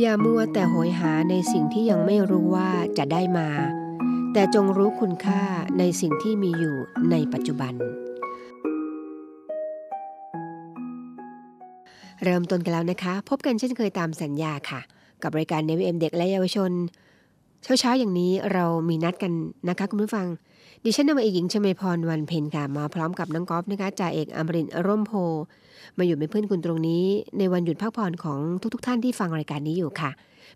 อย่ามัวแต่โหยหาในสิ่งที่ยังไม่รู้ว่าจะได้มา แต่จงรู้คุณค่าในสิ่งที่มีอยู่ในปัจจุบัน เริ่มต้นกันแล้วนะคะ พบกันเช่นเคยตามสัญญาค่ะ กับรายการเนวิเอ็มเด็กและเยาวชน เช้าๆอย่างนี้เรามีนัดกันนะคะคุณผู้ฟัง ดิฉันนำเอกหญิงชมพรวันเพ็ญค่ะมาพร้อมกับน้องกอล์ฟนะคะจ่าเอกอมรินร่มโพ มาอยู่เป็นเพื่อนคุณตรงนี้ ในวันหยุดพักผ่อนของทุก ๆทท่านที่ฟังรายการนี้อยู่ค่ะ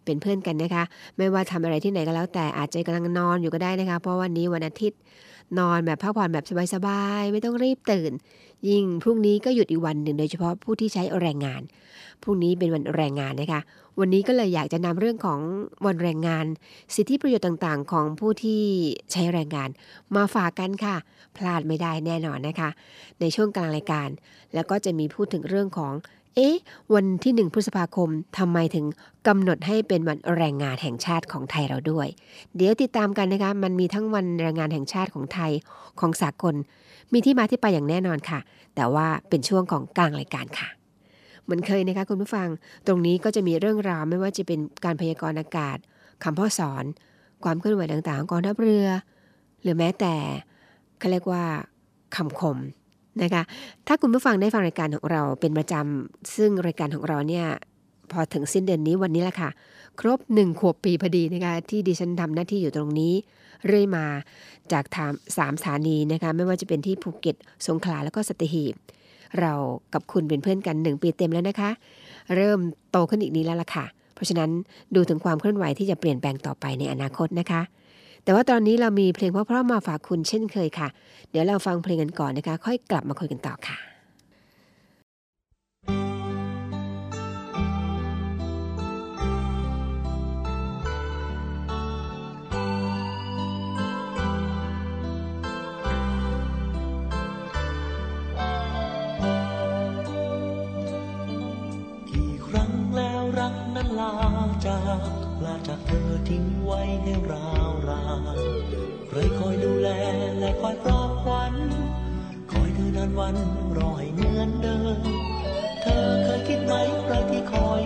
เป็นเพื่อนกันนะคะ ไม่ว่าทำอะไรที่ไหนก็แล้ว แต่อาจจะกำลังนอนอยู่ก็ได้นะคะ เพราะวันนี้วันอาทิตย์นอนแบบพักผ่อนแบบสบายๆไม่ต้องรีบตื่น ยิ่งพรุ่งนี้ก็หยุดอีกวันหนึ่งโดยเฉพาะผู้ที่ใช้แรงงานพรุ่งนี้เป็นวันแรงงานนะคะ วันนี้ก็เลยอยากจะนำเรื่องของวันแรงงาน สิทธิประโยชน์ต่างๆ ของผู้ที่ใช้แรงงาน มาฝากกันค่ะ พลาดไม่ได้แน่นอนนะคะ ในช่วงกลางรายการ แล้วก็จะมีพูดถึงเรื่องของ เอ๊ะ วันที่หนึ่งพฤษภาคมทำไมถึงกำหนดให้เป็นวันแรงงานแห่งชาติของไทยเราด้วย เดี๋ยวติดตามกันนะคะ มันมีทั้งวันแรงงานแห่งชาติของไทยของสากล มีที่มาที่ไปอย่างแน่นอนค่ะ แต่ว่าเป็นช่วงของกลางรายการค่ะ เหมือนเคยนะคะคุณผู้ฟัง ตรงนี้ก็จะมีเรื่องราวไม่ว่าจะเป็นการพยากรณ์อากาศคำพ่อสอน ความเคลื่อนไหวต่างๆของกองทัพเรือ หรือแม้แต่เขาเรียกว่าคำคมนะคะถ้าคุณผู้ฟังได้ฟังรายการของเราเป็นประจำซึ่งรายการของเราเนี่ยพอถึงสิ้นเดือนนี้วันนี้แหละค่ะ ครบหนึ่งขวบปีพอดีนะคะที่ดิฉันทำหน้าที่อยู่ตรงนี้ เรื่อยมาจากทามสามสถานีนะคะไม่ว่าจะเป็นที่ภูเก็ตสงขลาแล้วก็สัตหีบ เรากับคุณเป็นเพื่อนกันหนึ่งปีเต็มแล้วนะคะ เริ่มโตขึ้นอีกนี้แล้วล่ะค่ะ เพราะฉะนั้นดูถึงความเคลื่อนไหวที่จะเปลี่ยนแปลงต่อไปในอนาคตนะคะ แต่ว่าตอนนี้เรามีเพลงเพราะๆมาฝากคุณเช่นเคยค่ะ เดี๋ยวเราฟังเพลงกันก่อนนะคะ ค่อยกลับมาคุยกันต่อค่ะาจากลาจากเธอทิ้งไว้ให้ราวรานเคยคอยดูแลและคอยปลอบขวัญคอยเธอนานวันรอให้เหมือนเดิม เธอเคยคิดไหมใครที่คอย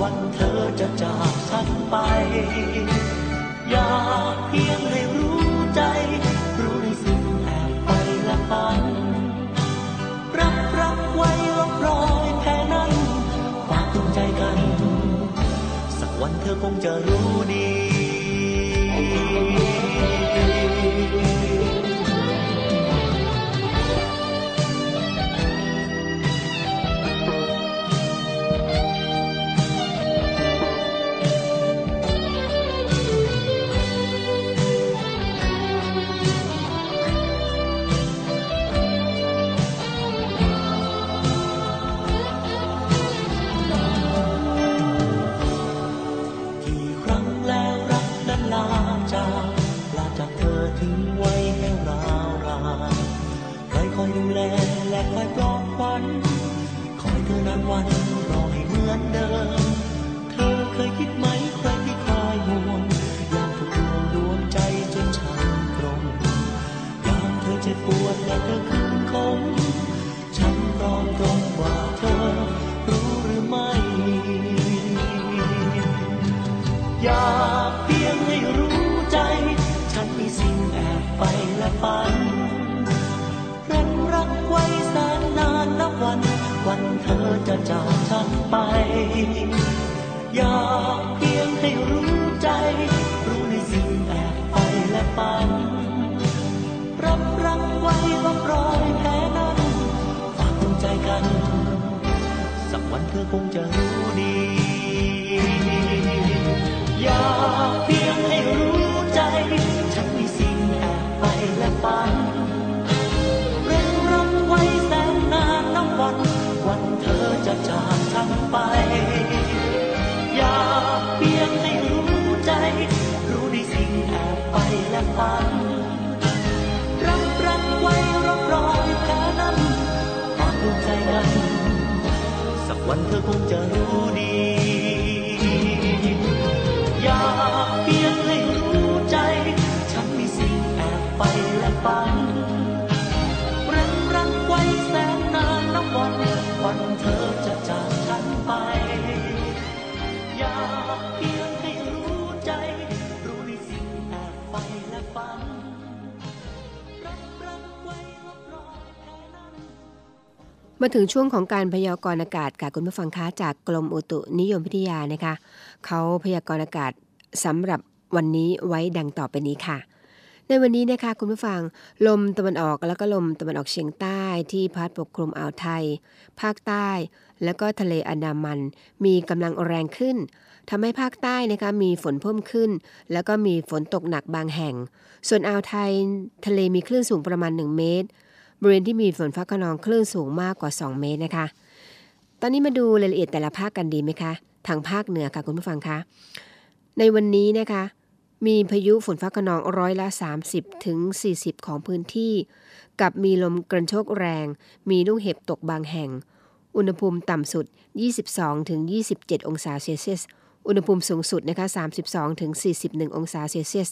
วันเธอจะจากฉันไป อยากเพียงให้รู้ใจ รู้ในสิ่งแอบไปละปัน รับรักไว้ลบรอยแค่นั้นฝากดวงใจกัน สักวันเธอคงจะรู้ดี มาถึงช่วงของการพยากรณ์อากาศค่ะคุณผู้ฟังคะจากกรมอุตุนิยมวิทยานะคะเขาพยากรณ์อากาศสำหรับวันนี้ไว้ดังต่อไปนี้ค่ะ ในวันนี้นะคะคุณผู้ฟัง ลมตะวันออกแล้วก็ลมตะวันออกเฉียงใต้ที่พัดปกคลุมอ่าวไทย ภาคใต้ แล้วก็ทะเลอันดามัน มีกำลังแรงขึ้นทำให้ภาคใต้นะคะมีฝนเพิ่มขึ้น แล้วก็มีฝนตกหนักบางแห่ง ส่วนอ่าวไทย ทะเลมีคลื่นสูงประมาณ 1 เมตร บริเวณที่มีฝนฟ้าขนองคลื่นสูงมากกว่า 2 เมตรนะคะ ตอนนี้มาดูรายละเอียดแต่ละภาคกันดีไหมคะ ทางภาคเหนือค่ะคุณผู้ฟังคะ ในวันนี้นะคะ มีพายุฝนฟ้าขนองร้อยละ 30ถึง40 ของพื้นที่ กับมีลมกระโชกแรง มีลูกเห็บตกบางแห่ง อุณหภูมิต่ำสุด 22ถึง27 องศาเซลเซียส อุณหภูมิสูงสุดนะคะ32ถึง41 องศาเซลเซียส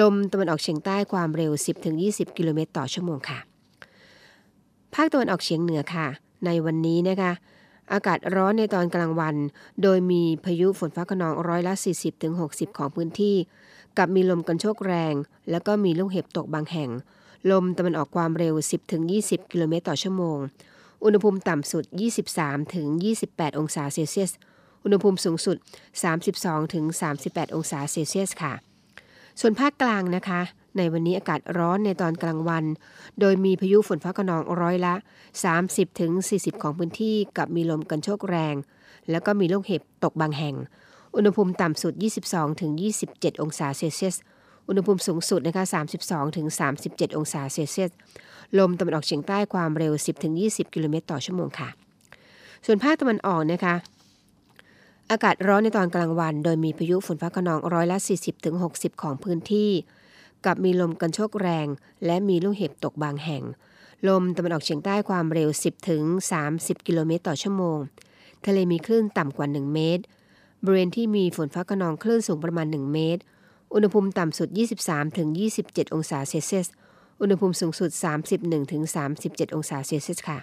ลมตะวันออกเฉียงใต้ความเร็ว 10ถึง20 กิโลเมตรต่อชั่วโมงค่ะ ภาคตะวันออกเฉียงเหนือค่ะ ในวันนี้นะคะ อากาศร้อนในตอนกลางวัน โดยมีพายุฝนฟ้าขนองร้อยละ 40-60 ของพื้นที่ กับมีลมกันโชกแรง แล้วก็มีลูกเห็บตกบางแห่ง ลมตะวันออกความเร็ว 10-20 กิโลเมตรต่อชั่วโมง อุณหภูมิต่ำสุด 23-28 องศาเซลเซียส อุณหภูมิสูงสุด 32-38 องศาเซลเซียสค่ะ ส่วนภาคกลางนะคะ ในวันนี้อากาศร้อนในตอนกลางวัน โดยมีพายุฝนฟ้าขนองร้อยละ 30-40 ของพื้นที่กับมีลมกันโชกแรง แล้วก็มีลูกเห็บตกบางแห่ง อุณหภูมิต่ำสุด 22-27 องศาเซลเซียส อุณหภูมิสูงสุดนะคะ 32-37 องศาเซลเซียส ลมตะวันออกเฉียงใต้ความเร็ว 10-20 กิโลเมตรต่อชั่วโมงค่ะ ส่วนภาคตะวันออกนะคะอากาศร้อนในตอนกลางวัน โดยมีพายุฝนฟ้าขนองร้อยละ 40-60 ของพื้นที่ กับมีลมกันโชกแรง และมีลูกเห็บตกบางแห่ง ลมตะวันออกเฉียงใต้ความเร็ว 10-30 กิโลเมตรต่อชั่วโมง ทะเลมีคลื่นต่ำกว่า 1 เมตร บริเวณที่มีฝนฟ้าขนองคลื่นสูงประมาณ 1 เมตร อุณหภูมิต่ำสุด 23-27 องศาเซลเซียส อุณหภูมิสูงสุด 31-37 องศาเซลเซียสค่ะ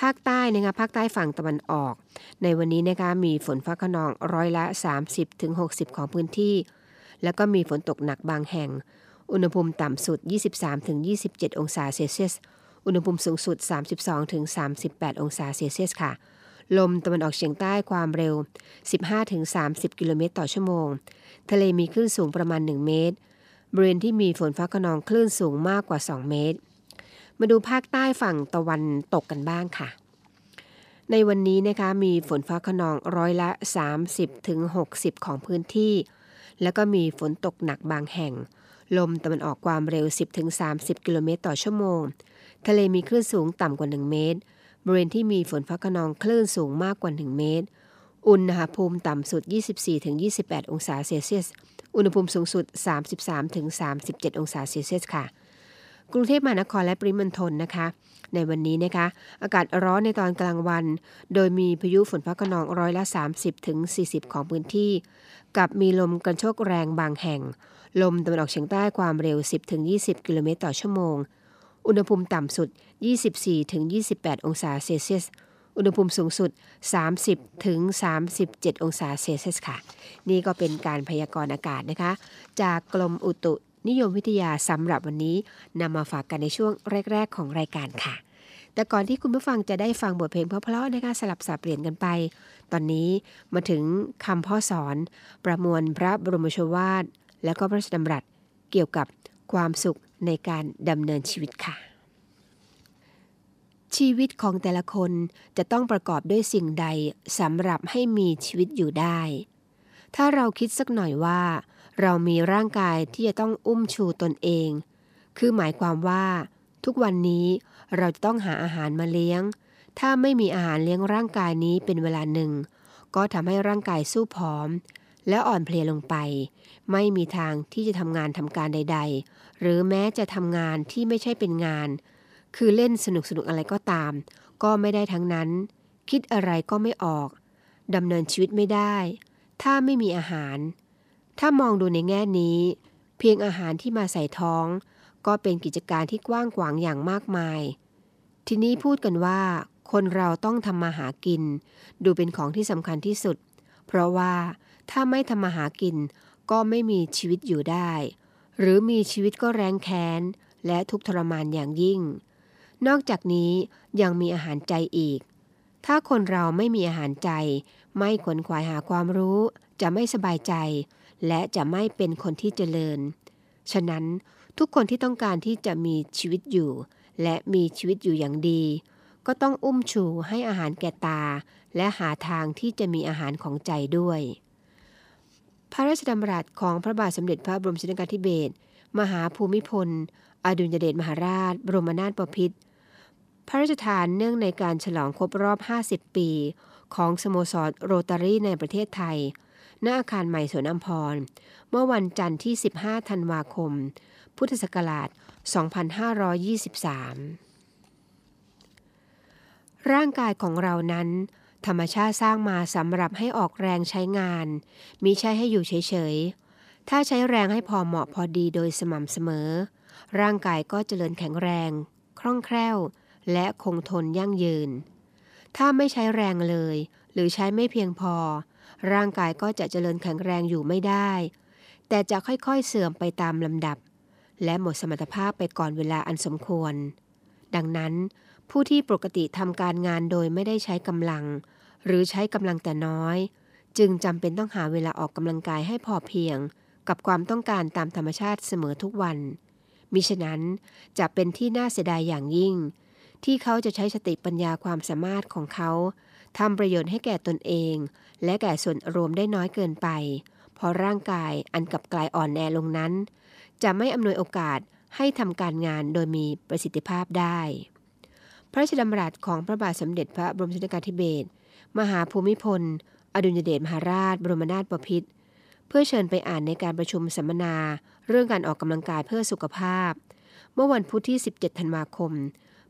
ภาคใต้นะคะภาคใต้ฝั่งตะวันออก ในวันนี้นะคะมีฝนฟ้าขนองร้อยละ 30-60 ของพื้นที่ แล้วก็มีฝนตกหนักบางแห่ง อุณหภูมิต่ำสุด 23-27 องศาเซลเซียส อุณหภูมิสูงสุด 32-38 องศาเซลเซียสค่ะ ลมตะวันออกเฉียงใต้ความเร็ว 15-30 กิโลเมตรต่อชั่วโมง ทะเลมีคลื่นสูงประมาณ 1 เมตร บริเวณที่มีฝนฟ้าขนองคลื่นสูงมากกว่า 2 เมตร มาดูภาคใต้ฝั่งตะวันตกกันบ้างค่ะ ในวันนี้นะคะมีฝนฟ้าขนองร้อยละ 30ถึง60 ของพื้นที่ แล้วก็มีฝนตกหนักบางแห่ง ลมตะวันออกความเร็ว 10ถึง30 กิโลเมตรต่อชั่วโมง ทะเลมีคลื่นสูงต่ำกว่า 1 เมตร บริเวณที่มีฝนฟ้าขนองคลื่นสูงมากกว่า 1 เมตร อุณหภูมิต่ำสุด 24-28 องศาเซลเซียส อุณหภูมิสูงสุด 33-37 องศาเซลเซียสค่ะ กรุงเทพมหานครและปริมณฑลนะคะ ในวันนี้นะคะ อากาศร้อนในตอนกลางวัน โดยมีพายุฝนฟ้าขนองร้อยละ 30-40 ของพื้นที่ กับมีลมกระโชกแรงบางแห่ง ลมตะวันออกเฉียงใต้ความเร็ว 10-20 กิโลเมตรต่อชั่วโมง อุณหภูมิต่ำสุด 24-28 องศาเซลเซียส อุณหภูมิสูงสุด 30-37 องศาเซลเซียสค่ะ นี่ก็เป็นการพยากรณ์อากาศนะคะ จากกรมอุตุนิยมวิทยาสำหรับวันนี้นำมาฝากกันในช่วงแรก ๆ ของรายการค่ะ แต่ก่อนที่คุณผู้ฟังจะได้ฟังบทเพลงเพราะๆนะคะสลับสับเปลี่ยนกันไป ตอนนี้มาถึงคำพ่อสอน ประมวลพระบรมโชวาท และก็พระราชดำรัสเกี่ยวกับความสุขในการดำเนินชีวิตค่ะ ชีวิตของแต่ละคนจะต้องประกอบด้วยสิ่งใดสำหรับให้มีชีวิตอยู่ได้ ถ้าเราคิดสักหน่อยว่า เรามีร่างกายที่จะต้องอุ้มชูตนเอง คือหมายความว่า ทุกวันนี้เราจะต้องหาอาหารมาเลี้ยง ถ้าไม่มีอาหารเลี้ยงร่างกายนี้เป็นเวลาหนึ่ง ก็ทำให้ร่างกายสู้ผอม และอ่อนเพลียลงไป ไม่มีทางที่จะทำงานทำการใด ๆ หรือแม้จะทำงานที่ไม่ใช่เป็นงาน คือเล่นสนุกสนุกอะไรก็ตาม ก็ไม่ได้ทั้งนั้น คิดอะไรก็ไม่ออกดำเนินชีวิตไม่ได้ ถ้าไม่มีอาหาร ถ้ามองดูในแง่นี้ เพียงอาหารที่มาใส่ท้อง ก็เป็นกิจการที่กว้างขวางอย่างมากมาย ทีนี้พูดกันว่า คนเราต้องทำมาหากิน ดูเป็นของที่สำคัญที่สุด เพราะว่า ถ้าไม่ทำมาหากิน ก็ไม่มีชีวิตอยู่ได้ หรือมีชีวิตก็แรงแค้น และทุกทรมานอย่างยิ่ง นอกจากนี้ยังมีอาหารใจอีก ถ้าคนเราไม่มีอาหารใจ ไม่ขวนขวายหาความรู้ จะไม่สบายใจ และจะไม่เป็นคนที่เจริญ ฉะนั้นทุกคนที่ต้องการที่จะมีชีวิตอยู่ และมีชีวิตอยู่อย่างดี ก็ต้องอุ้มชูให้อาหารแก่ตา และหาทางที่จะมีอาหารของใจด้วย พระราชดำรัสของพระบาทสมเด็จพระบรมชนกาธิเบศรมหาภูมิพล อดุลยเดชมหาราช บรมนาถบพิตรพระราชทานเนื่องในการฉลองครบรอบ 50 ปี ของสโมสรโรตารีในประเทศไทย ณ อาคารใหม่สวนอัมพร เมื่อวันจันทร์ที่ 15 ธันวาคม พุทธศักราช 2523 ร่างกายของเรานั้น ธรรมชาติสร้างมาสำหรับให้ออกแรงใช้งานมิใช่ให้อยู่เฉยๆ ถ้าใช้แรงให้พอเหมาะพอดีโดยสม่ำเสมอ ร่างกายก็เจริญแข็งแรง คล่องแคล่ว และคงทนยั่งยืน ถ้าไม่ใช้แรงเลย หรือใช้ไม่เพียงพอ ร่างกายก็จะเจริญแข็งแรงอยู่ไม่ได้ แต่จะค่อยๆเสื่อมไปตามลำดับ และหมดสมรรถภาพไปก่อนเวลาอันสมควร ดังนั้นผู้ที่ปกติทำการงานโดยไม่ได้ใช้กำลัง หรือใช้กำลังแต่น้อย จึงจำเป็นต้องหาเวลาออกกำลังกายให้พอเพียง กับความต้องการตามธรรมชาติเสมอทุกวัน มิฉะนั้นจะเป็นที่น่าเสียดายอย่างยิ่ง ที่เขาจะใช้สติปัญญาความสามารถของเขาทำประโยชน์ให้แก่ตนเอง และแก่ส่วนรวมได้น้อยเกินไป เพราะร่างกายอันกลับกลายอ่อนแอลงนั้น จะไม่อำนวยโอกาสให้ทำการงานโดยมีประสิทธิภาพได้ พระราชดำรัสของพระบาทสมเด็จพระบรมชนกาธิเบศร มหาภูมิพล อดุญเดชมหาราช บรมนาถบพิตรเพื่อเชิญไปอ่านในการประชุมสัมมนา เรื่องการออกกำลังกายเพื่อสุขภาพ เมื่อวันพุธที่ 17 ธันวาคม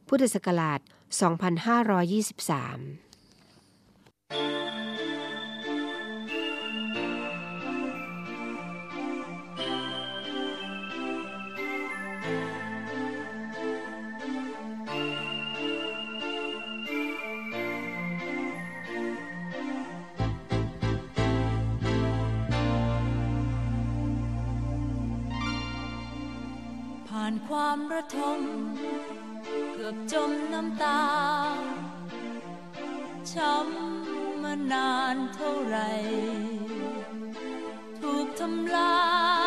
พุทธศักราช 2523 ความระทม เกือบจมน้ำตา ช้ำมานานเท่าไร ถูกทำลาย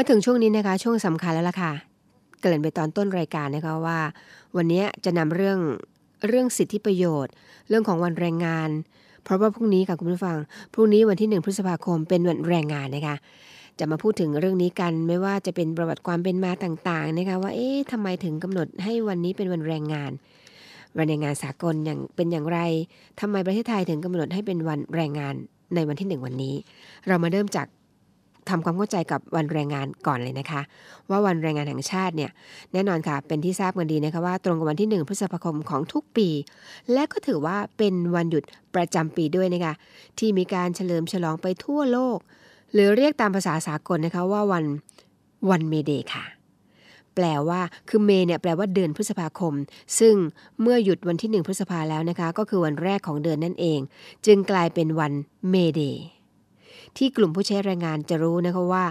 มาถึงช่วงนี้นะคะ ช่วงสำคัญแล้วล่ะค่ะ เกริ่นไปตอนต้นรายการนะคะว่า วันนี้จะนำเรื่องเรื่องสิทธิประโยชน์ เรื่องของวันแรงงาน เพราะว่าพรุ่งนี้ค่ะคุณผู้ฟัง พรุ่งนี้วันที่1พฤษภาคมเป็นวันแรงงานนะคะจะมาพูดถึงเรื่องนี้กันไม่ว่าจะเป็นประวัติความเป็นมาต่างๆนะคะว่าเอ๊ะทำไมถึงกำหนดให้วันนี้เป็นวันแรงงานวันแรงงานสากลอย่างเป็นอย่างไรทำไมประเทศไทยถึงกำหนดให้เป็นวันแรงงานในวันที่หนึ่งวันนี้ เรามาเริ่มจาก ทำความเข้าใจกับวันแรงงานก่อนเลยนะคะ ว่าวันแรงงานแห่งชาติเนี่ยแน่นอนค่ะ เป็นที่ทราบกันดีนะคะว่าตรงกับวันที่ 1 พฤษภาคมของทุกปี และก็ถือว่าเป็นวันหยุดประจำปีด้วยนะคะที่มีการเฉลิมฉลองไปทั่วโลก หรือเรียกตามภาษาสากลนะคะว่าวันวันเมเดย์ค่ะแปลว่าคือเมเนี่ยแปลว่าเดือนพฤษภาคม ซึ่งเมื่อหยุดวันที่ 1 พฤษภาแล้วนะคะ ก็คือวันแรกของเดือนนั่นเอง จึงกลายเป็นวันเมเดย์ ที่กลุ่มผู้ใช้แรงงานจะรู้นะคะว่า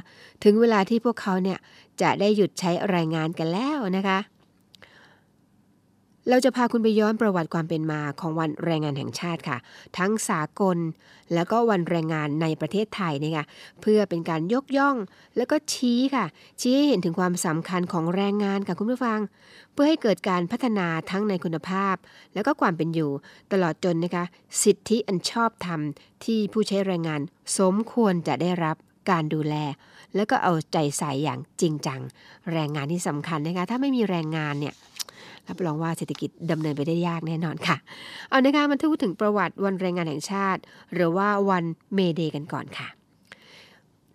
ถึงเวลาที่พวกเขาเนี่ยจะได้หยุดใช้แรงงานกันแล้วนะคะ เราจะพาคุณไปย้อนประวัติความเป็นมาของวันแรงงานแห่งชาติค่ะ ทั้งสากล แล้วก็วันแรงงานในประเทศไทยนะคะเพื่อเป็นการยกย่อง แล้วก็ชี้ค่ะ ชี้ให้เห็นถึงความสำคัญของแรงงานค่ะคุณผู้ฟัง เพื่อให้เกิดการพัฒนาทั้งในคุณภาพ แล้วก็ความเป็นอยู่ ตลอดจนนะคะ สิทธิอันชอบธรรมที่ผู้ใช้แรงงาน สมควรจะได้รับการดูแล แล้วก็เอาใจใส่อย่างจริงจัง แรงงานที่สำคัญนะคะถ้าไม่มีแรงงานเนี่ย รับรองว่าเศรษฐกิจดำเนินไปได้ยากแน่นอนค่ะ เอานะคะมาพูดถึงประวัติวันแรงงานแห่งชาติ หรือว่าวันเมเดย์กันก่อนค่ะ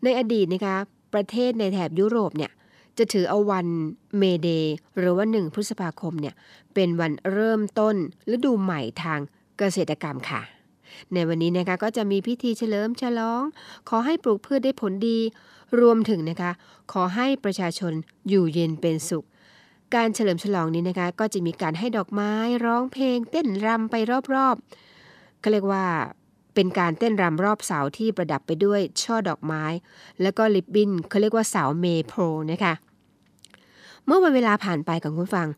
ในอดีตนะคะประเทศในแถบยุโรปเนี่ยจะถือเอาวันเมเดย์หรือว่า1พฤษภาคมเนี่ยเป็นวันเริ่มต้นฤดูใหม่ทางเกษตรกรรมค่ะ ในวันนี้นะคะก็จะมีพิธีเฉลิมฉลอง ขอให้ปลูกพืชได้ผลดี รวมถึงนะคะ ขอให้ประชาชนอยู่เย็นเป็นสุข การเฉลิมฉลองนี้นะคะ ก็จะมีการให้ดอกไม้ร้องเพลง เต้นรำไปรอบๆก็เรียกว่าเป็นการเต้นรำรอบเสาที่ประดับไปด้วยช่อดอกไม้ แล้วก็ลิบบินเขาเรียกว่าเสาเมโพรนะคะเมื่อวันเวลาผ่านไปกับคุณฟัง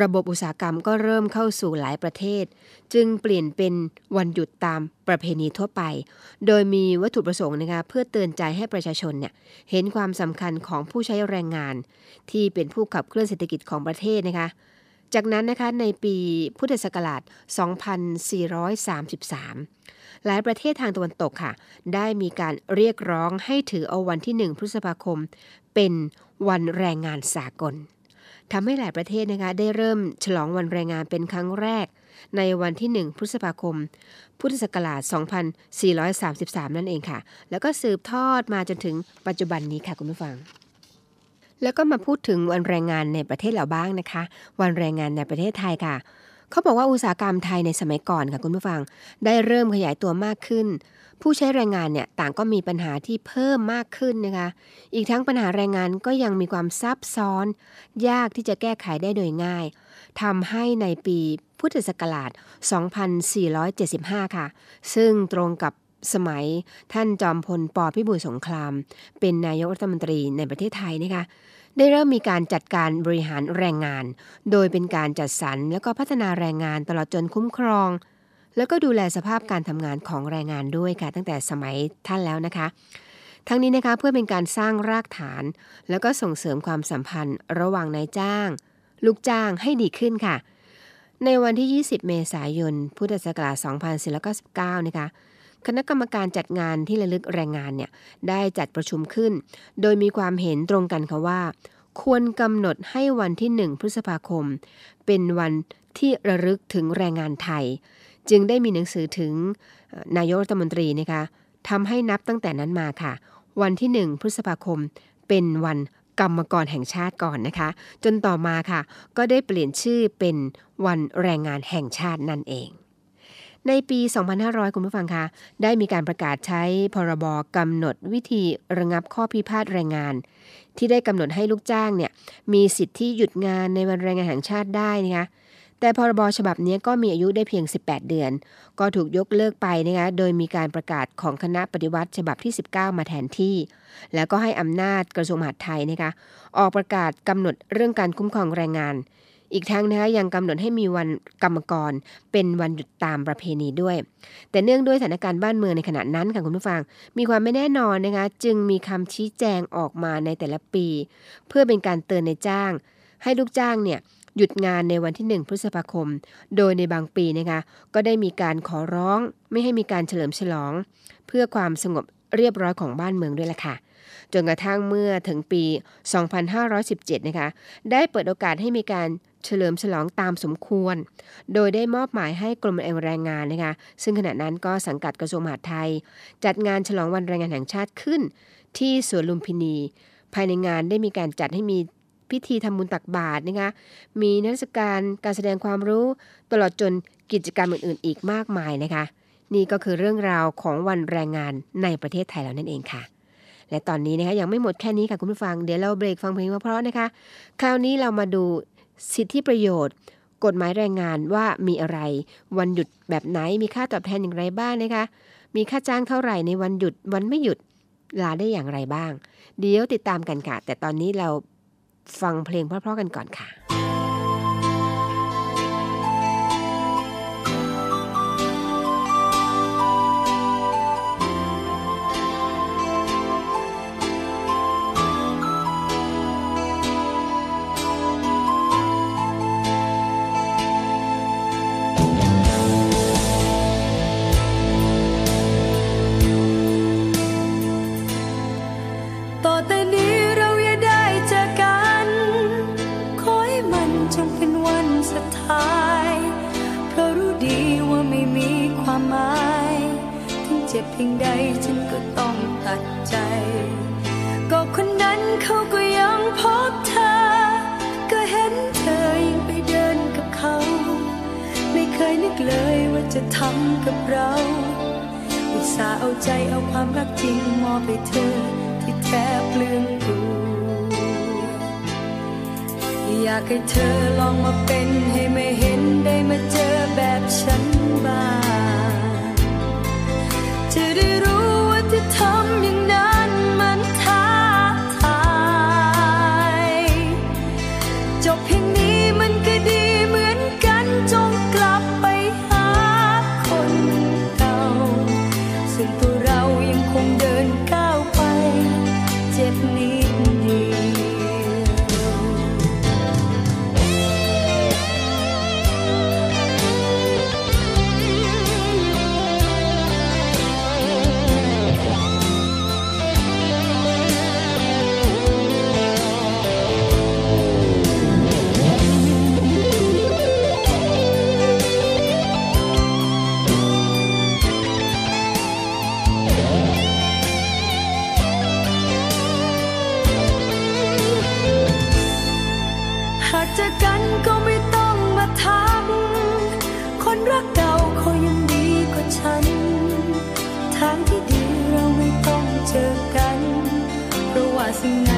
ระบบอุตสาหกรรมก็เริ่มเข้าสู่หลายประเทศ จึงเปลี่ยนเป็นวันหยุดตามประเพณีทั่วไป โดยมีวัตถุประสงค์นะคะเพื่อเตือนใจให้ประชาชนเนี่ยเห็นความสำคัญของผู้ใช้แรงงาน ที่เป็นผู้ขับเคลื่อนเศรษฐกิจของประเทศนะคะ จากนั้นนะคะในปีพุทธศักราช 2433 หลายประเทศทางตะวันตกค่ะ ได้มีการเรียกร้องให้ถือเอาวันที่ 1 พฤษภาคม เป็นวันแรงงานสากล ทำให้หลายประเทศนะคะได้เริ่มฉลองวันแรงงานเป็นครั้งแรก ในวันที่ 1 พฤษภาคม พุทธศักราช 2433 นั่นเองค่ะ แล้วก็สืบทอดมาจนถึงปัจจุบันนี้ค่ะคุณผู้ฟังแล้วก็มาพูดถึงวันแรงงานในประเทศเราบ้างนะคะ วันแรงงานในประเทศไทยค่ะ เขาบอกว่าอุตสาหกรรมไทยในสมัยก่อนค่ะคุณผู้ฟัง ได้เริ่มขยายตัวมากขึ้น ผู้ใช้แรงงานเนี่ยต่างก็มีปัญหาที่เพิ่มมากขึ้นนะคะ อีกทั้งปัญหาแรงงานก็ยังมีความซับซ้อน ยากที่จะแก้ไขได้โดยง่ายทำให้ในปีพุทธศักราช 2475 ค่ะ ซึ่งตรงกับสมัยท่านจอมพลปพิบูลสงคราม เป็นนายกรัฐมนตรีในประเทศไทยนะคะได้เริ่มมีการจัดการบริหารแรงงาน โดยเป็นการจัดสรรแล้วก็พัฒนาแรงงานตลอดจนคุ้มครอง แล้วก็ดูแลสภาพการทำงานของแรงงานด้วยค่ะ ตั้งแต่สมัยท่านแล้วนะคะ ทั้งนี้นะคะเพื่อเป็นการสร้างรากฐาน แล้วก็ส่งเสริมความสัมพันธ์ ระหว่างนายจ้าง ลูกจ้างให้ดีขึ้นค่ะ ในวันที่ 20 เมษายน พุทธศักราช 2499 นะคะคณะกรรมการจัดงานที่ระลึกแรงงานเนี่ยได้จัดประชุมขึ้น โดยมีความเห็นตรงกันค่ะว่า ควรกำหนดให้วันที่ 1 พฤษภาคม เป็นวันที่ระลึกถึงแรงงานไทย จึงได้มีหนังสือถึงนายกรัฐมนตรีนะคะทำให้นับตั้งแต่นั้นมาค่ะ วันที่ 1 พฤษภาคมเป็นวันกรรมกรแห่งชาติก่อนนะคะ จนต่อมาค่ะ ก็ได้เปลี่ยนชื่อเป็นวันแรงงานแห่งชาตินั่นเอง ในปี 2500 คุณผู้ฟังคะได้มีการประกาศใช้พรบกำหนดวิธีระงับข้อพิพาทแรงงาน ที่ได้กำหนดให้ลูกจ้างเนี่ยมีสิทธิหยุดงานในวันแรงงานแห่งชาติได้นะคะ แต่พรบฉบับนี้ก็มีอายุได้เพียง 18 เดือน ก็ถูกยกเลิกไปนะคะโดยมีการประกาศของคณะปฏิวัติฉบับที่ 19 มาแทนที่ แล้วก็ให้อำนาจกระทรวงมหาดไทยนะคะออกประกาศกำหนดเรื่องการคุ้มครองแรงงาน อีกทั้งนะคะยังกำหนดให้มีวันกรรมกร เป็นวันหยุดตามประเพณีด้วย แต่เนื่องด้วยสถานการณ์บ้านเมืองในขณะนั้นค่ะคุณผู้ฟัง มีความไม่แน่นอนนะคะจึงมีคำชี้แจงออกมาในแต่ละปี เพื่อเป็นการเตือนในจ้าง ให้ลูกจ้างเนี่ย หยุดงานในวันที่ 1 พฤษภาคม โดยในบางปีนะคะก็ได้มีการขอร้องไม่ให้มีการเฉลิมฉลอง เพื่อความสงบเรียบร้อยของบ้านเมืองด้วยล่ะค่ะ จนกระทั่งเมื่อถึงปี 2517 นะคะ ได้เปิดโอกาสให้มีการเฉลิมฉลองตามสมควร โดยได้มอบหมายให้กรมแรงงานนะคะ ซึ่งขณะนั้นก็สังกัดกระทรวงมหาดไทย จัดงานฉลองวันแรงงานแห่งชาติขึ้น ที่สวนลุมพินี ภายในงานได้มีการจัดให้มี พิธีทำบุญตักบาตรนะคะ มีนิทรรศการการแสดงความรู้ตลอดจนกิจกรรมอื่นๆ อีกมากมายนะคะ นี่ก็คือเรื่องราวของวันแรงงานในประเทศไทยแล้วนั่นเองค่ะ และตอนนี้นะคะยังไม่หมดแค่นี้ค่ะคุณผู้ฟัง เดี๋ยวเราเบรกฟังเพลงเพราะๆนะคะ คราวนี้เรามาดูสิทธิประโยชน์ กฎหมายแรงงานว่ามีอะไร วันหยุดแบบไหนมีค่าตอบแทนอย่างไรบ้างนะคะ มีค่าจ้างเท่าไหร่ในวันหยุดวันไม่หยุดลาได้อย่างไรบ้าง เดี๋ยวติดตามกันค่ะ แต่ตอนนี้เรา ฟังเพลงเพราะๆกันก่อนค่ะ เพียงใดฉันก็ต้องตัดใจ ก็คนนั้นเขาก็ยังพบเธอ ก็เห็นเธอยังไปเดินกับเขา ไม่เคยนึกเลยว่าจะทำกับเรา อุตส่าห์เอาใจเอาความรักจริงมอบให้เธอที่แทบเปลืองตัวอยากให้เธอลองมาเป็นให้ไม่เห็นได้มาเจอแบบฉันบ้าง จะได้รู้ว่าที่ทำยังไง ร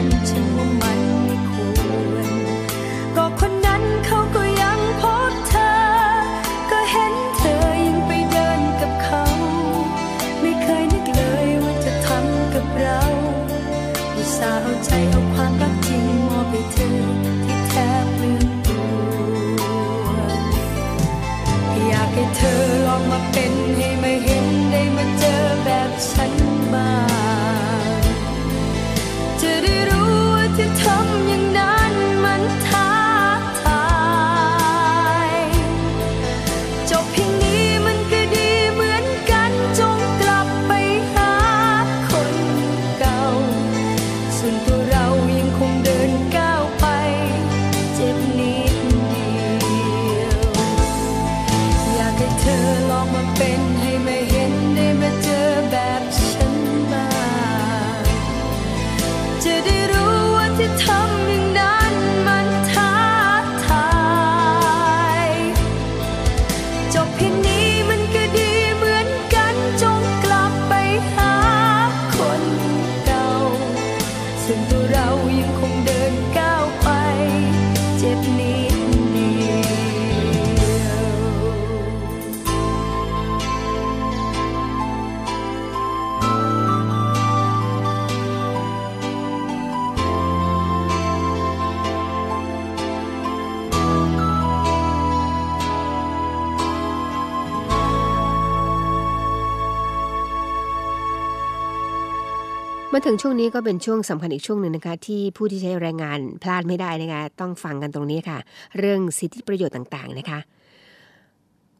ช่วงนี้ก็เป็นช่วงสำคัญอีกช่วงหนึ่งนะคะ ที่ผู้ที่ใช้แรงงานพลาดไม่ได้นะคะ ต้องฟังกันตรงนี้ค่ะ เรื่องสิทธิประโยชน์ต่างๆนะคะ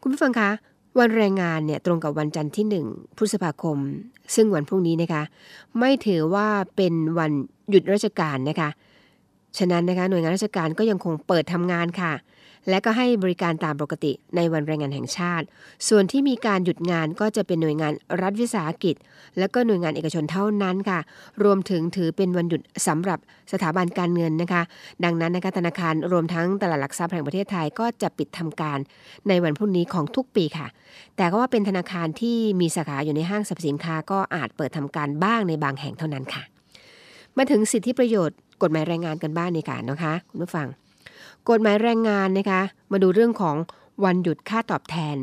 คุณผู้ฟังคะวันแรงงานเนี่ยตรงกับวันจันทร์ที่ 1พฤษภาคม ซึ่งวันพรุ่งนี้นะคะ ไม่ถือว่าเป็นวันหยุดราชการนะคะ ฉะนั้นนะคะหน่วยงานราชการก็ยังคงเปิดทำงานค่ะ และก็ให้บริการตามปกติในวันแรงงานแห่งชาติ ส่วนที่มีการหยุดงานก็จะเป็นหน่วยงานรัฐวิสาหกิจ และก็หน่วยงานเอกชนเท่านั้นค่ะ รวมถึงถือเป็นวันหยุดสำหรับสถาบันการเงินนะคะ ดังนั้นนะคะธนาคารรวมทั้งตลาดหลักทรัพย์แห่งประเทศไทยก็จะปิดทำการในวันพรุ่งนี้ของทุกปีค่ะ แต่ก็ว่าเป็นธนาคารที่มีสาขาอยู่ในห้างสรรพสินค้า ก็อาจเปิดทำการบ้างในบางแห่งเท่านั้นค่ะ มาถึงสิทธิประโยชน์กฎหมายแรงงานกันบ้างในการนะคะคุณผู้ฟัง กฎหมายแรงงานนะคะ มาดูเรื่องของวันหยุดค่าตอบแทน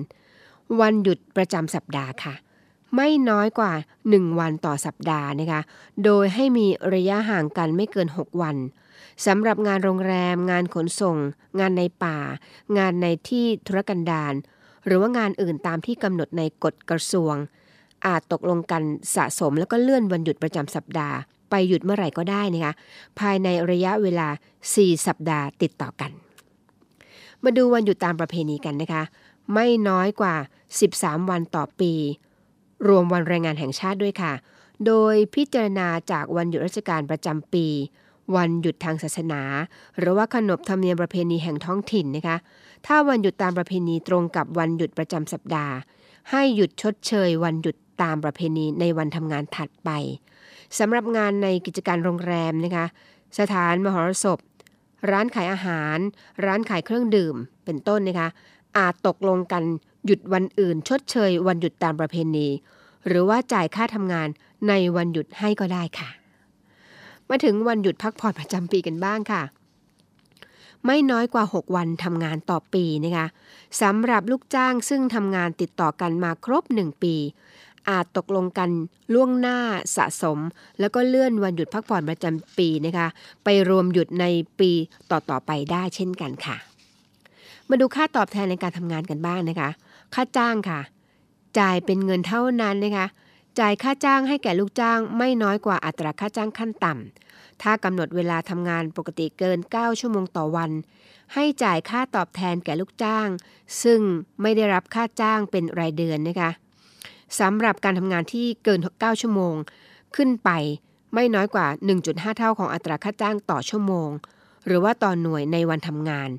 วันหยุดประจำสัปดาห์ค่ะ ไม่น้อยกว่า 1 วันต่อสัปดาห์นะคะ โดยให้มีระยะห่างกันไม่เกิน 6 วันสำหรับงานโรงแรม งานขนส่ง งานในป่า งานในที่ธุรกันดารหรือว่างานอื่นตามที่กำหนดในกฎกระทรวง อาจตกลงกันสะสมแล้วก็เลื่อนวันหยุดประจำสัปดาห์ ไปหยุดเมื่อไหร่ก็ได้นะคะภายในระยะเวลา 4 สัปดาห์ติดต่อกัน มาดูวันหยุดตามประเพณีกันนะคะ ไม่น้อยกว่า 13 วันต่อปี รวมวันแรงงานแห่งชาติด้วยค่ะ โดยพิจารณาจากวันหยุดราชการประจำปี วันหยุดทางศาสนา หรือว่าขนบธรรมเนียมประเพณีแห่งท้องถิ่นนะคะ ถ้าวันหยุดตามประเพณีตรงกับวันหยุดประจำสัปดาห์ ให้หยุดชดเชย วันหยุดตามประเพณีในวันทำงานถัดไป สำหรับงานในกิจการโรงแรมนะคะสถานมหรสพ ร้านขายอาหาร ร้านขายเครื่องดื่มเป็นต้นนะคะอาจตกลงกันหยุดวันอื่น ชดเชย วันหยุดตามประเพณี หรือว่าจ่ายค่าทำงานในวันหยุดให้ก็ได้ค่ะ มาถึงวันหยุดพักผ่อนประจำปีกันบ้างค่ะ ไม่น้อยกว่า 6 วันทำงานต่อปีนะคะสำหรับลูกจ้างซึ่งทำงานติดต่อกันมาครบ 1 ปี อาจตกลงกันล่วงหน้าสะสม แล้วก็เลื่อนวันหยุดพักผ่อนประจำปีนะคะไปรวมหยุดในปีต่อๆไปได้เช่นกันค่ะ มาดูค่าตอบแทนในการทำงานกันบ้างนะคะ ค่าจ้างค่ะ จ่ายเป็นเงินเท่านั้นนะคะจ่ายค่าจ้างให้แก่ลูกจ้างไม่น้อยกว่าอัตราค่าจ้างขั้นต่ำ ถ้ากำหนดเวลาทำงานปกติเกิน 9 ชั่วโมงต่อวัน ให้จ่ายค่าตอบแทนแก่ลูกจ้าง ซึ่งไม่ได้รับค่าจ้างเป็นรายเดือนนะคะ สำหรับการทำงานที่เกิน 9 ชั่วโมง ขึ้นไปไม่น้อยกว่า 1.5 เท่าของอัตราค่าจ้างต่อชั่วโมง หรือว่าต่อหน่วยในวันทำงาน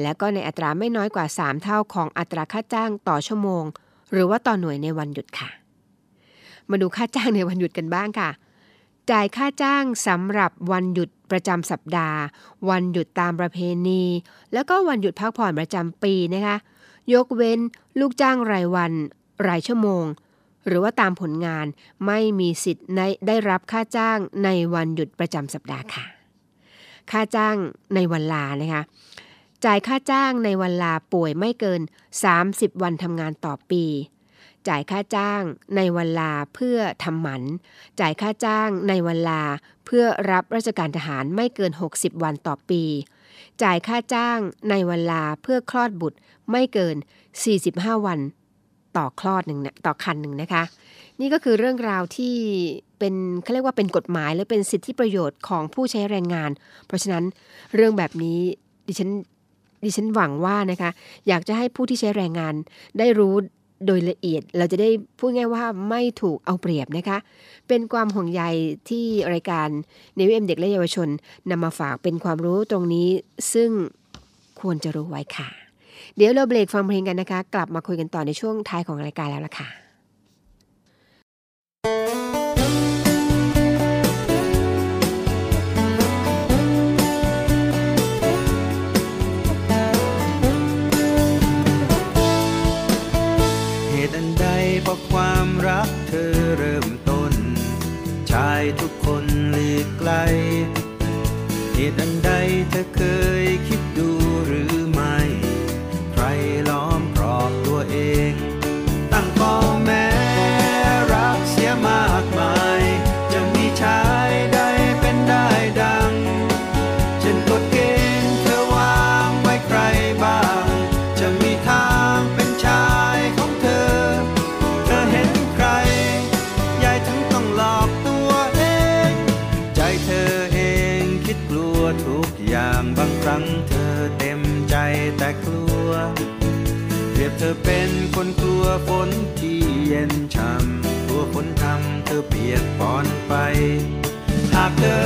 และก็ในอัตราไม่น้อยกว่า 3 เท่าของอัตราค่าจ้างต่อชั่วโมง หรือว่าต่อหน่วยในวันหยุดค่ะ มาดูค่าจ้างในวันหยุดกันบ้างค่ะ จ่ายค่าจ้างสำหรับวันหยุดประจำสัปดาห์ วันหยุดตามประเพณี แล้วก็วันหยุดพักผ่อนประจำปีนะคะ ยกเว้นลูกจ้างรายวัน รายชั่วโมง หรือว่าตามผลงานไม่มีสิทธิ์ในได้รับค่าจ้างในวันหยุดประจำสัปดาห์ค่ะ ค่าจ้างในวันลานะคะจ่ายค่าจ้างในวันลาป่วยไม่เกิน 30 วันทำงานต่อปี จ่ายค่าจ้างในวันลาเพื่อทำหมัน จ่ายค่าจ้างในวันลาเพื่อรับราชการทหารไม่เกิน 60 วันต่อปี จ่ายค่าจ้างในวันลาเพื่อคลอดบุตรไม่เกิน 45 วัน ต่อคลอดหนึ่งนะต่อคันหนึ่งนะคะ นี่ก็คือเรื่องราวที่เป็นเขาเรียกว่าเป็นกฎหมายและเป็นสิทธิประโยชน์ของผู้ใช้แรงงาน เพราะฉะนั้นเรื่องแบบนี้ดิฉันดิฉันหวังว่านะคะ อยากจะให้ผู้ที่ใช้แรงงานได้รู้โดยละเอียดเราจะได้พูดง่ายว่าไม่ถูกเอาเปรียบนะคะ เป็นความห่วงใยที่รายการในวิเอ็มเด็กและเยาวชนนำมาฝากเป็นความรู้ตรงนี้ซึ่งควรจะรู้ไว้ค่ะ เดี๋ยวเราเบรกฟังเพลงกันนะคะ กลับมาคุยกันต่อในช่วงท้ายของรายการแล้วล่ะค่ะ ยดปอนไป หากเธอ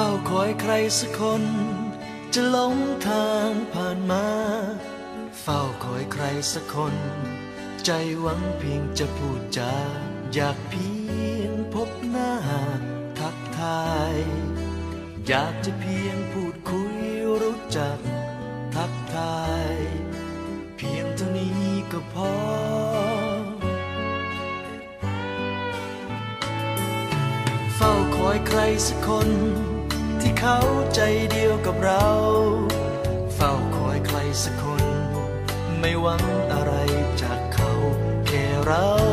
ฝ้าคอยใครสักคน จะหลงทางผ่านมา เฝ้าคอยใครสักคน ใจหวังเพียงจะพูดจาอยากเพียงพบหน้าทักทาย อยากจะเพียงพูดคุยรู้จัก ทักทาย เพียงเท่านี้ก็พอเฝ้าคอยใครสักคน เขาใจเดียวกับเรา เฝ้าคอยใครสักคน ไม่หวังอะไรจากเขาแค่เรา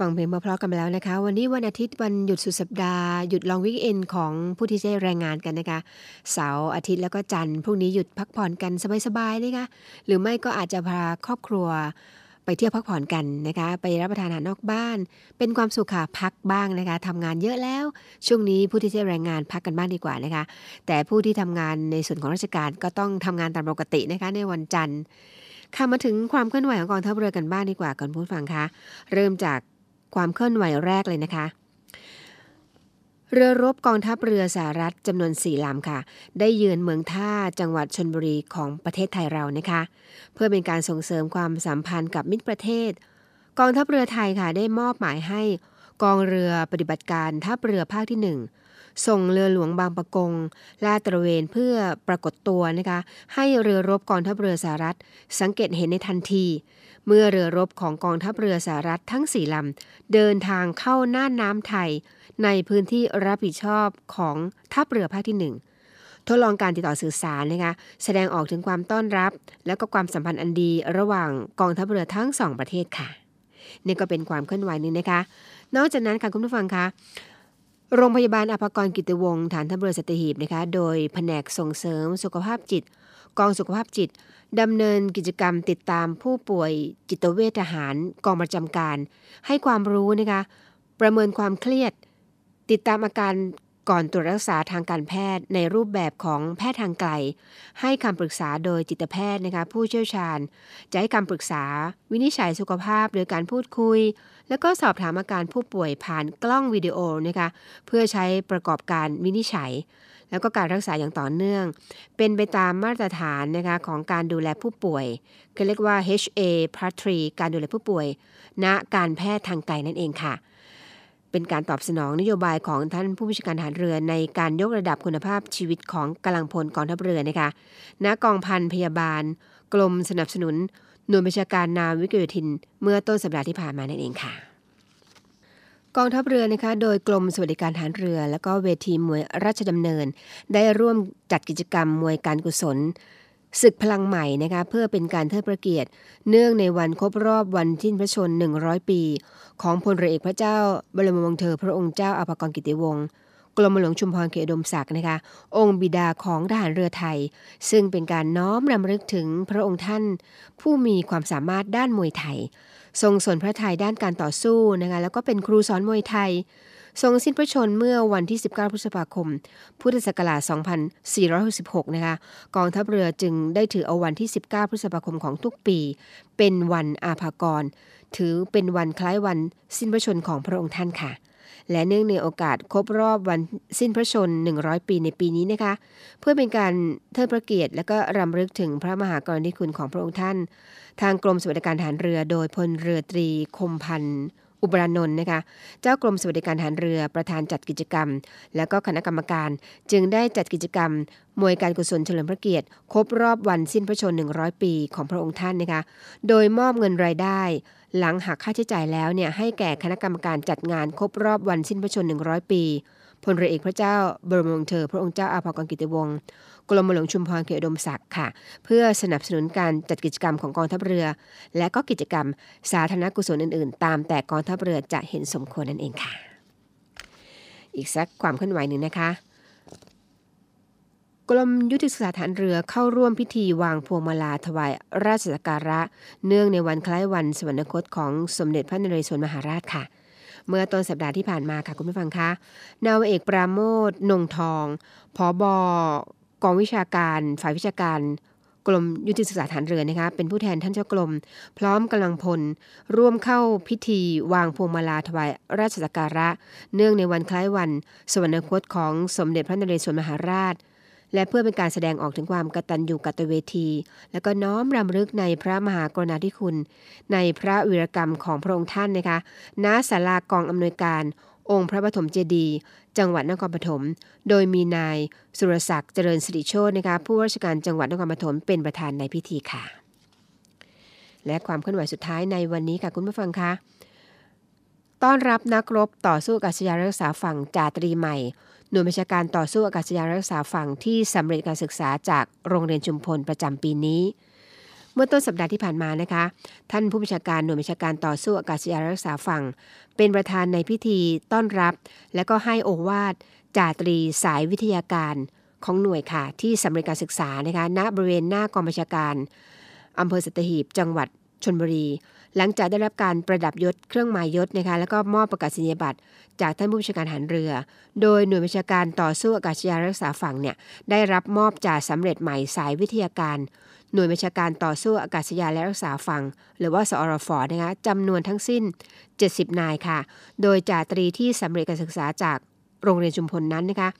ฟังเพลงเพราะๆกันไปแล้วนะคะ วันนี้วันอาทิตย์วันหยุดสุดสัปดาห์หยุดลองวิกเอนของผู้ที่ได้แรงงานกันนะคะ เสาร์อาทิตย์แล้วก็จันทร์พรุ่งนี้หยุดพักผ่อนกันสบายๆนะคะหรือไม่ก็อาจจะพาครอบครัวไปเที่ยวพักผ่อนกันนะคะ ไปรับประทานอาหารนอกบ้าน เป็นความสุขค่ะพักบ้างนะคะทำงานเยอะแล้ว ช่วงนี้ผู้ที่ได้แรงงานพักกันบ้างดีกว่านะคะ แต่ผู้ที่ทำงานในส่วนของราชการก็ต้องทำงานตามปกตินะคะในวันจันทร์ค่ะมาถึงความเคลื่อนไหวของกองทัพเรือกันบ้างดีกว่าก่อนผู้ฟังคะเริ่มจาก ความเคลื่อนไหวแรกเลยนะคะ เรือรบกองทัพเรือสหรัฐจำนวนสี่ลำค่ะ ได้เยือนเมืองท่าจังหวัดชนบุรีของประเทศไทยเรานะคะ เพื่อเป็นการส่งเสริมความสัมพันธ์กับมิตรประเทศ กองทัพเรือไทยค่ะได้มอบหมายให้ กองเรือปฏิบัติการทัพเรือภาคที่หนึ่ง ส่งเรือหลวงบางปะกงลาดตระเวนเพื่อปรากฏตัวนะคะให้เรือรบกองทัพเรือสหรัฐ สังเกตเห็นในทันที เมื่อเรือรบของกองทัพเรือสหรัฐทั้งสี่ลำเดินทางเข้าน่านน้ำไทย ในพื้นที่รับผิดชอบของทัพเรือภาคที่หนึ่งทดลองการติดต่อสื่อสารนะคะแสดงออกถึงความต้อนรับ และก็ความสัมพันธ์อันดีระหว่างกองทัพเรือทั้งสองประเทศค่ะ นี่ก็เป็นความเคลื่อนไหวหนึงนะคะ นอกจากนั้นค่ะคุณผู้ฟังคะ โรงพยาบาลอภกรกิติวงศ์ฐานทัพเรือสัตหีบนะคะ โดยแผนกส่งเสริมสุขภาพจิต กองสุขภาพจิตดำเนินกิจกรรมติดตามผู้ป่วยจิตเวชทหารกองประจำการ ให้ความรู้นะคะ ประเมินความเครียด ติดตามอาการ ก่อนตรวจรักษาทางการแพทย์ในรูปแบบของแพทย์ทางไกล ให้คำปรึกษาโดยจิตแพทย์นะคะผู้เชี่ยวชาญ จะให้คำปรึกษา วินิจฉัยสุขภาพโดยการพูดคุย แล้วก็สอบถามอาการผู้ป่วยผ่านกล้องวิดีโอนะคะเพื่อใช้ประกอบการวินิจฉัย แล้วก็การรักษาอย่างต่อเนื่อง เป็นไปตามมาตรฐานนะคะของการดูแลผู้ป่วยก็เรียกว่า HA Part 3การดูแลผู้ป่วยณการแพทย์ทางไกลนั่นเองค่ะ เป็นการตอบสนองนโยบายของท่านผู้บัญชาการทหารเรือในการยกระดับคุณภาพชีวิตของกำลังพลกองทัพเรือนะคะณกองพันพยาบาล กรมสนับสนุนหน่วยบัญชาการนาวิกโยธิน เมื่อต้นสัปดาห์ที่ผ่านมานั่นเองค่ะ กองทัพเรือนะคะโดยกรมสวัสดิการทหารเรือ และก็เวทีมวยราชดำเนิน ได้ร่วมจัดกิจกรรมมวยการกุศล ศึกพลังใหม่นะคะเพื่อเป็นการเทิดพระเกียรติ เนื่องในวันครบรอบวันทิ้นพระชน 100 ปี ของพลเรือเอกพระเจ้าบรมวงศ์เธอ พระองค์เจ้าอภากรกิติวงศ์กรมหลวงชุมพรเขตดมศักดิ์นะคะ องค์บิดาของทหารเรือไทย ซึ่งเป็นการน้อมรำลึกถึงพระองค์ท่าน ผู้มีความสามารถด้านมวยไทย ทรงสนพระไทยด้านการต่อสู้นะคะแล้วก็เป็นครูสอนมวยไทย ทรงสิ้นพระชนเมื่อวันที่ 19 พฤษภาคม พุทธศักราช 2466 นะคะ กองทัพเรือจึงได้ถือเอาวันที่ 19 พฤษภาคมของทุกปี เป็นวันอาภากร ถือเป็นวันคล้ายวันสิ้นพระชนของพระองค์ท่านค่ะและเนื่องในโอกาสครบรอบวันสิ้นพระชน 100 ปีในปีนี้นะคะ เพื่อเป็นการเทิดพระเกียรติ และก็รำลึกถึงพระมหากรณียคุณของพระองค์ท่าน ทางกรมสวัสดิการทหารเรือโดยพลเรือตรีคมพันธ์ อุบรานนท์นะคะ เจ้ากรมสวัสดิการทหารเรือประธานจัดกิจกรรม และก็คณะกรรมการ จึงได้จัดกิจกรรม มวยการกุศลเฉลิมพระเกียรติ ครบรอบวันสิ้นพระชน 100 ปีของพระองค์ท่านนะคะ โดยมอบเงินรายได้ หลังหักค่าใช้จ่ายแล้วเนี่ยให้แก่คณะกรรมการจัดงานครบรอบวันสิ้นพระชน 100 ปีพลเรือเอกพระเจ้าบรมวงศ์เธอ พระองค์เจ้าอาภากรกิติวงศ์ กรมหลวงชุมพรเขตอุดมศักดิ์ค่ะ เพื่อสนับสนุนการจัดกิจกรรมของกองทัพเรือ และก็กิจกรรมสาธารณกุศลอื่นๆ ตามแต่กองทัพเรือจะเห็นสมควรนั่นเองค่ะ อีกสักความเคลื่อนไหวหนึ่งนะคะกรมยุทธศึกษาฐานเรือเข้าร่วมพิธีวางพวงมาลาถวายราชสักการะ เนื่องในวันคล้ายวันสวรรคตของสมเด็จพระนเรศวรมหาราชค่ะ เมื่อต้นสัปดาห์ที่ผ่านมาค่ะคุณผู้ฟังคะนาวเอกปราโมทนงทอง ผอบอ กองวิชาการ ฝ่ายวิชาการกรมยุทธศึกษาฐานเรือนะคะเป็นผู้แทนท่านเจ้ากรม พร้อมกำลังพล ร่วมเข้าพิธีวางพวงมาลาถวายราชสักการะ เนื่องในวันคล้ายวัน สวรรคตของสมเด็จพระนเรศวรมหาราช และเพื่อเป็นการแสดงออกถึงความกตัญญูกตเวที และก็น้อมรำลึกในพระมหากรุณาธิคุณ ในพระวีรกรรมของพระองค์ท่านนะคะณศาลากองอำนวยการ องค์พระปฐมเจดีย์จังหวัดนครปฐม โดยมีนายสุรศักดิ์เจริญสิริโชตนะคะผู้ว่าราชการจังหวัดนครปฐมเป็นประธานในพิธีค่ะ และความเคลื่อนไหวสุดท้ายในวันนี้ค่ะคุณผู้ฟังคะต้อนรับนักรบต่อสู้อากาศยานรักษาฝั่งจ่าตรีใหม่ หน่วยบัญชาการต่อสู้อากาศยานรักษาฝั่งที่สำเร็จการศึกษาจากโรงเรียนชุมพลประจำปีนี้ เมื่อต้นสัปดาห์ที่ผ่านมานะคะ ท่านผู้บัญชาการหน่วยบัญชาการต่อสู้อากาศยานรักษาฝั่ง เป็นประธานในพิธีต้อนรับ และก็ให้โอวาทจ่าตรีสายวิทยาการของหน่วยค่ะ ที่สำเร็จการศึกษานะคะณบริเวณหน้ากองบัญชาการอำเภอสัตหีบจังหวัดชนบุรี หลังจากได้รับการประดับยศเครื่องหมายยศนะคะแล้วก็มอบประกาศนียบัตรจากท่านผู้บัญชาการหารเรือ โดยหน่วยบัญชาการต่อสู้อากาศยานรักษาฝั่งเนี่ยได้รับมอบจ่าสำเร็จใหม่สายวิทยาการ หน่วยบัญชาการต่อสู้อากาศยานและรักษาฝั่งหรือว่าสอรฟนะคะจำนวนทั้งสิ้น 70 นายค่ะ โดยจ่าตรีที่สำเร็จการศึกษาจากโรงเรียนชุมพลนั้นนะคะ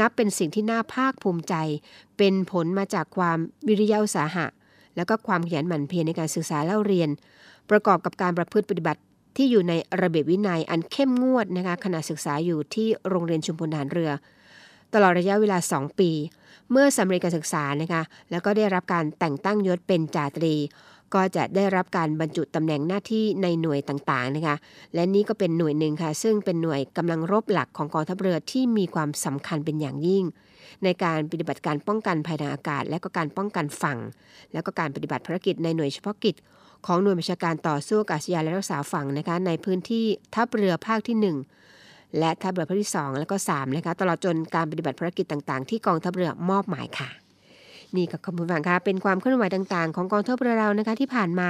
นับเป็นสิ่งที่น่าภาคภูมิใจ เป็นผลมาจากความวิริยะอุตสาหะ แล้วก็ความขยันหมั่นเพียรในการศึกษาเล่าเรียน ประกอบกับการประพฤติปฏิบัติที่อยู่ในระเบียบวินัยอันเข้มงวดนะคะขณะศึกษาอยู่ที่โรงเรียนชุมพลทหารเรือ ตลอดระยะเวลา 2 ปี เมื่อสำเร็จการศึกษานะคะแล้วก็ได้รับการแต่งตั้งยศเป็นจ่าตรี ก็จะได้รับการบรรจุตำแหน่งหน้าที่ในหน่วยต่างๆนะคะและนี่ก็เป็นหน่วยหนึ่งค่ะ ซึ่งเป็นหน่วยกำลังรบหลักของกองทัพเรือที่มีความสำคัญเป็นอย่างยิ่ง ในการปฏิบัติการป้องกันภัยทางอากาศ และก็การป้องกันฝั่ง และก็การปฏิบัติภารกิจในหน่วยเฉพาะกิจของหน่วยบัญชาการต่อสู้อากาศยานและรักษาฝั่งนะคะในพื้นที่ทัพเรือภาคที่ 1 และทัพเรือภาคที่ 2 และก็3นะคะตลอดจนการปฏิบัติภารกิจต่างๆ ที่กองทัพเรือมอบหมายค่ะ นี่กับคุณผู้ฟังค่ะเป็นความเคลื่อนไหวต่างๆ ของกองทัพเรือเรานะคะที่ผ่านมา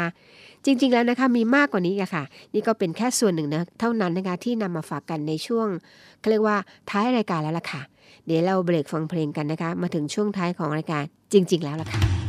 จริง ๆ แล้วนะคะมีมากกว่านี้อะค่ะ นี่ก็เป็นแค่ส่วนหนึ่งนะเท่านั้นนะคะที่นำมาฝากกันในช่วงเขาเรียกว่าท้ายรายการแล้วล่ะค่ะ เดี๋ยวเราเบรกฟังเพลงกันนะคะ มาถึงช่วงท้ายของรายการจริง ๆ แล้วล่ะค่ะ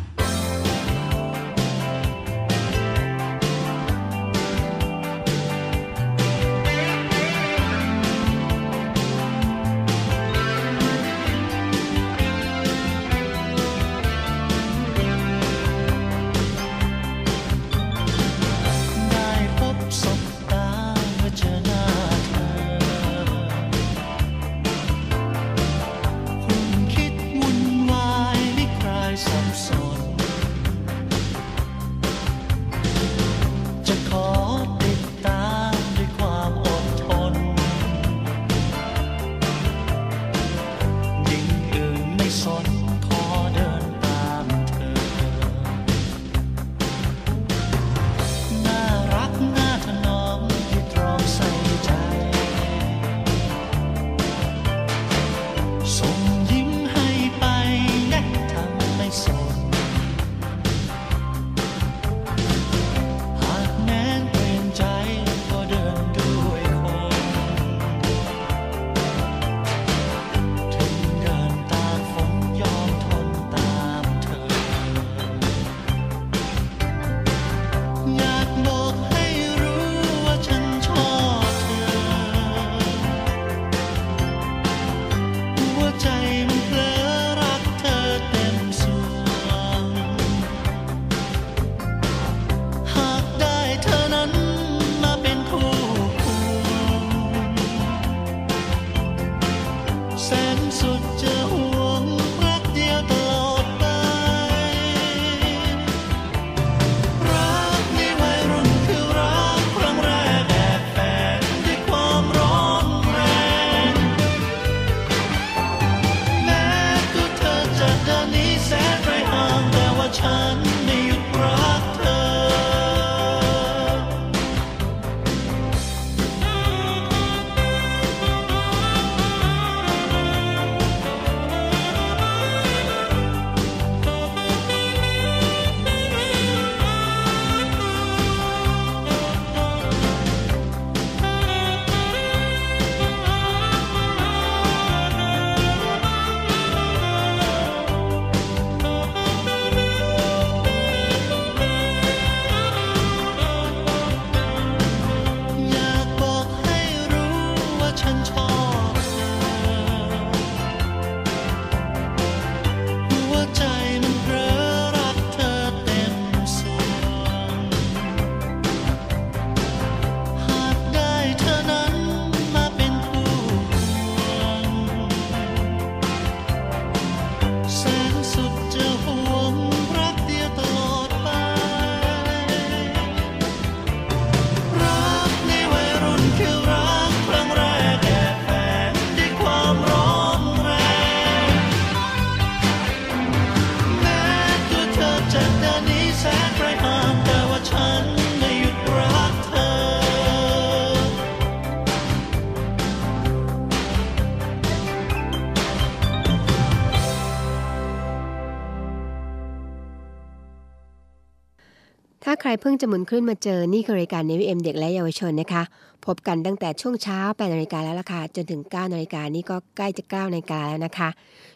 เพิ่งจะหมุนขึ้นมาเจอ นี่คือรายการ n นวิเอ็มเด็กและเยาวชนนะคะ พบกันตั้งแต่ช่วงเช้า8นาฬิกาแล้วล่ะค่ะ จนถึง9นาฬิกานี่ก็ใกล้จะ9นาฬิกาแล้วนะคะ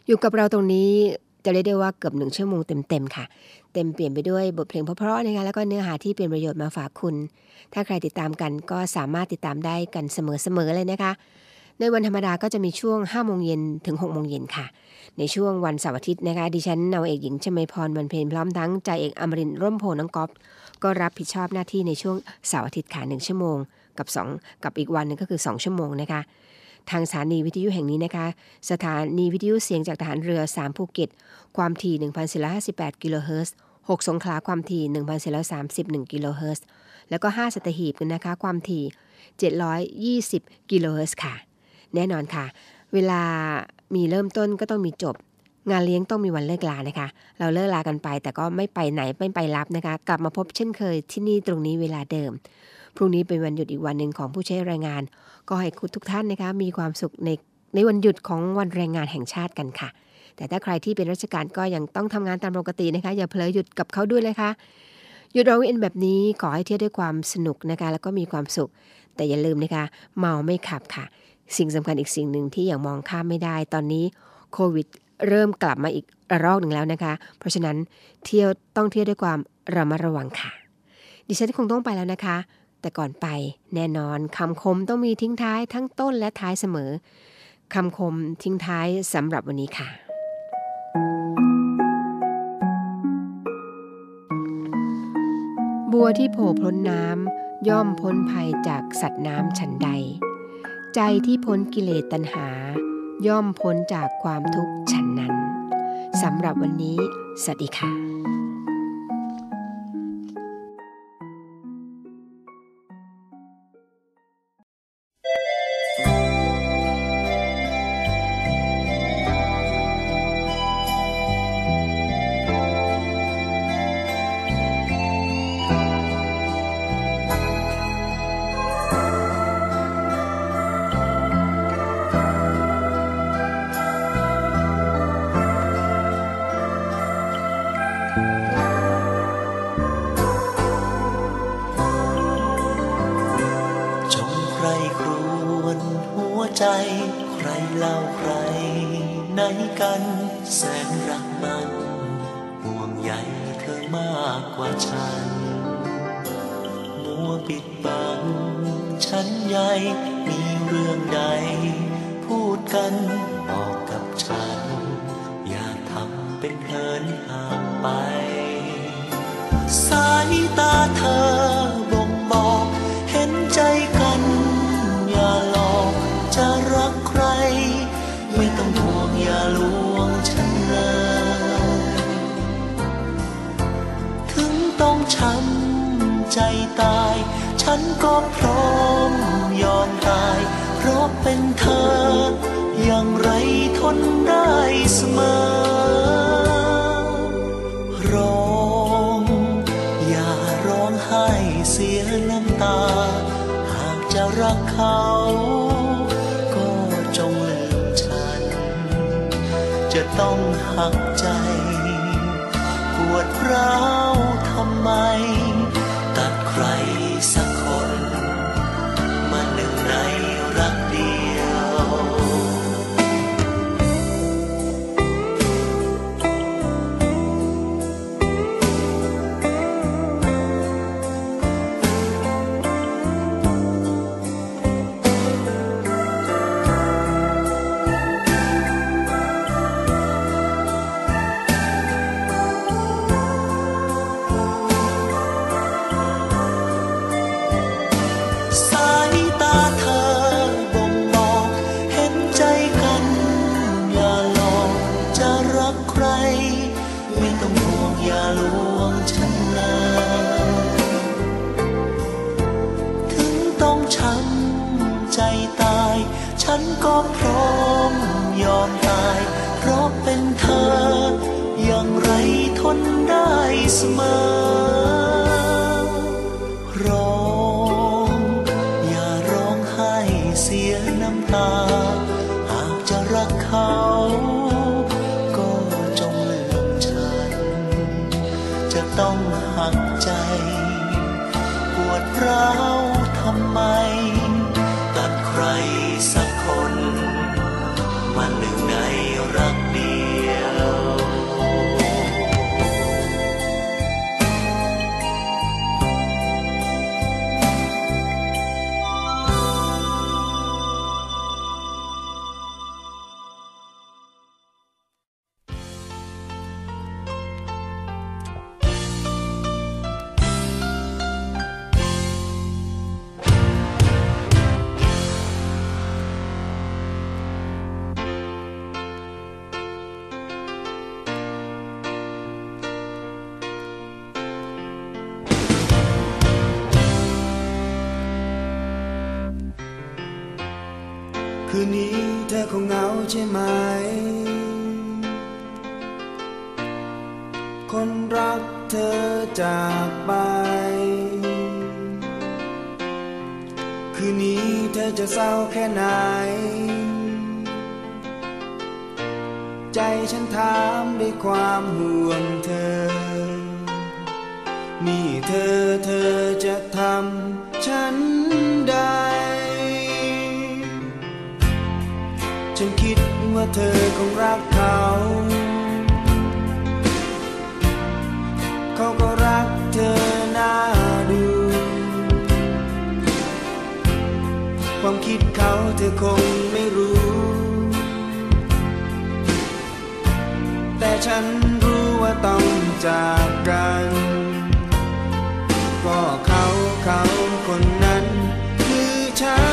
อยู่กับเราตรงนี้จะเรียกได้ว่าเกือบหนึ่งชั่วโมงเต็มๆค่ะ เต็มเปลี่ยนไปด้วยบทเพลงเพราะๆนะคะแล้วก็เนื้อหาที่เป็นประโยชน์มาฝากคุณ ถ้าใครติดตามกันก็สามารถติดตามได้กันเสมอๆเลยนะคะ ในวันธรรมดาก็จะมีช่วง5โมงเย็นถึง6โมงเย็นค่ะ ในช่วงวันเสาร์อาทิตย์นะคะ ดิฉันนาวเอกหญิงชมพรวันเพ็ญพร้อมทั้งจ่าเอกอมรินร์ร่มโพน้องก๊อฟ ก็รับผิดชอบหน้าที่ในช่วงเสาร์อาทิตย์ค่ะหนึ่งชั่วโมง กับ 2 กับอีกวันหนึ่งก็คือ 2 ชั่วโมงนะคะ ทางสถานีวิทยุแห่งนี้นะคะ สถานีวิทยุเสียงจากทหารเรือ 3 ภูเก็ต ความถี่1,458กิโลเฮิรตซ์6สงขลาความถี่1,431กิโลเฮิรตซ์แล้วก็ 5 สัตหีบนะคะ ความถี่ 720กิโลเฮิรตซ์ค่ะ แน่นอนค่ะ เวลามีเริ่มต้นก็ต้องมีจบ งานเลี้ยงต้องมีวันเลิกลานะคะ เราเลิกลากันไป แต่ก็ไม่ไปไหนไม่ไปรับนะคะ กลับมาพบเช่นเคยที่นี่ตรงนี้เวลาเดิม พรุ่งนี้เป็นวันหยุดอีกวันหนึ่งของผู้ใช้แรงงาน ก็ให้คุณทุกท่านนะคะมีความสุขในในวันหยุดของวันแรงงานแห่งชาติกันค่ะ แต่ถ้าใครที่เป็นราชการก็ยังต้องทำงานตามปกตินะคะ อย่าเผลอหยุดกับเขาด้วยเลยค่ะหยุดรอวียนแบบนี้ขอให้เที่ยวด้วยความสนุกนะคะ แล้วก็มีความสุข แต่อย่าลืมนะคะ เมาไม่ขับค่ะ สิ่งสำคัญอีกสิ่งหนึ่งที่อย่างมองข้ามไม่ได้ตอนนี้โควิด เริ่มกลับมาอีกระลอกหนึ่งแล้วนะคะ เพราะฉะนั้นเที่ยวต้องเที่ยวด้วยความระมัดระวังค่ะ ดิฉันคงต้องไปแล้วนะคะ แต่ก่อนไปแน่นอนคำคมต้องมีทิ้งท้ายทั้งต้นและท้ายเสมอคำคมทิ้งท้ายสำหรับวันนี้ค่ะ บัวที่โผล่พ้นน้ำย่อมพ้นภัยจากสัตว์น้ำฉันใด ใจที่พ้นกิเลสตัณหา ย่อมพ้นจากความทุกข์ฉันนั้นสำหรับวันนี้ สวัสดีค่ะ ก็พร้อมยอมตาย เพราะเป็นเธอ อย่างไรทนได้เสมอ ร้องอย่าร้องไห้เสียน้ำตา หากจะรักเขาก็จงลืมฉัน จะต้องหักใจ ปวดร้าวทำไม ต้องหักใจ ปวดร้าว ฉันรู้ว่าต้องจากกัน ก็เขาเขาคนนั้นคือฉัน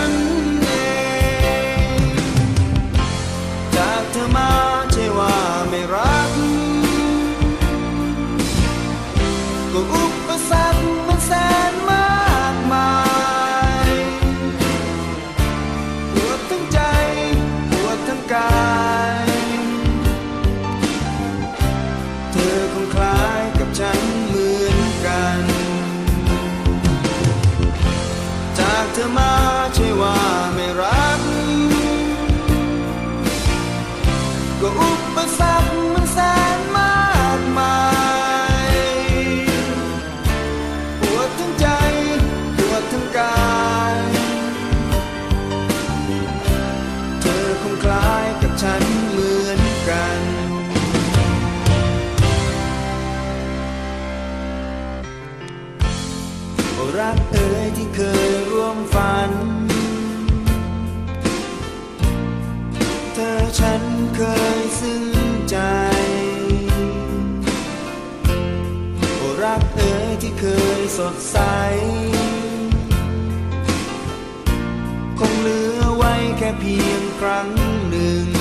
ดใส คงเหลือไว้แค่เพียงครั้งหนึ่ง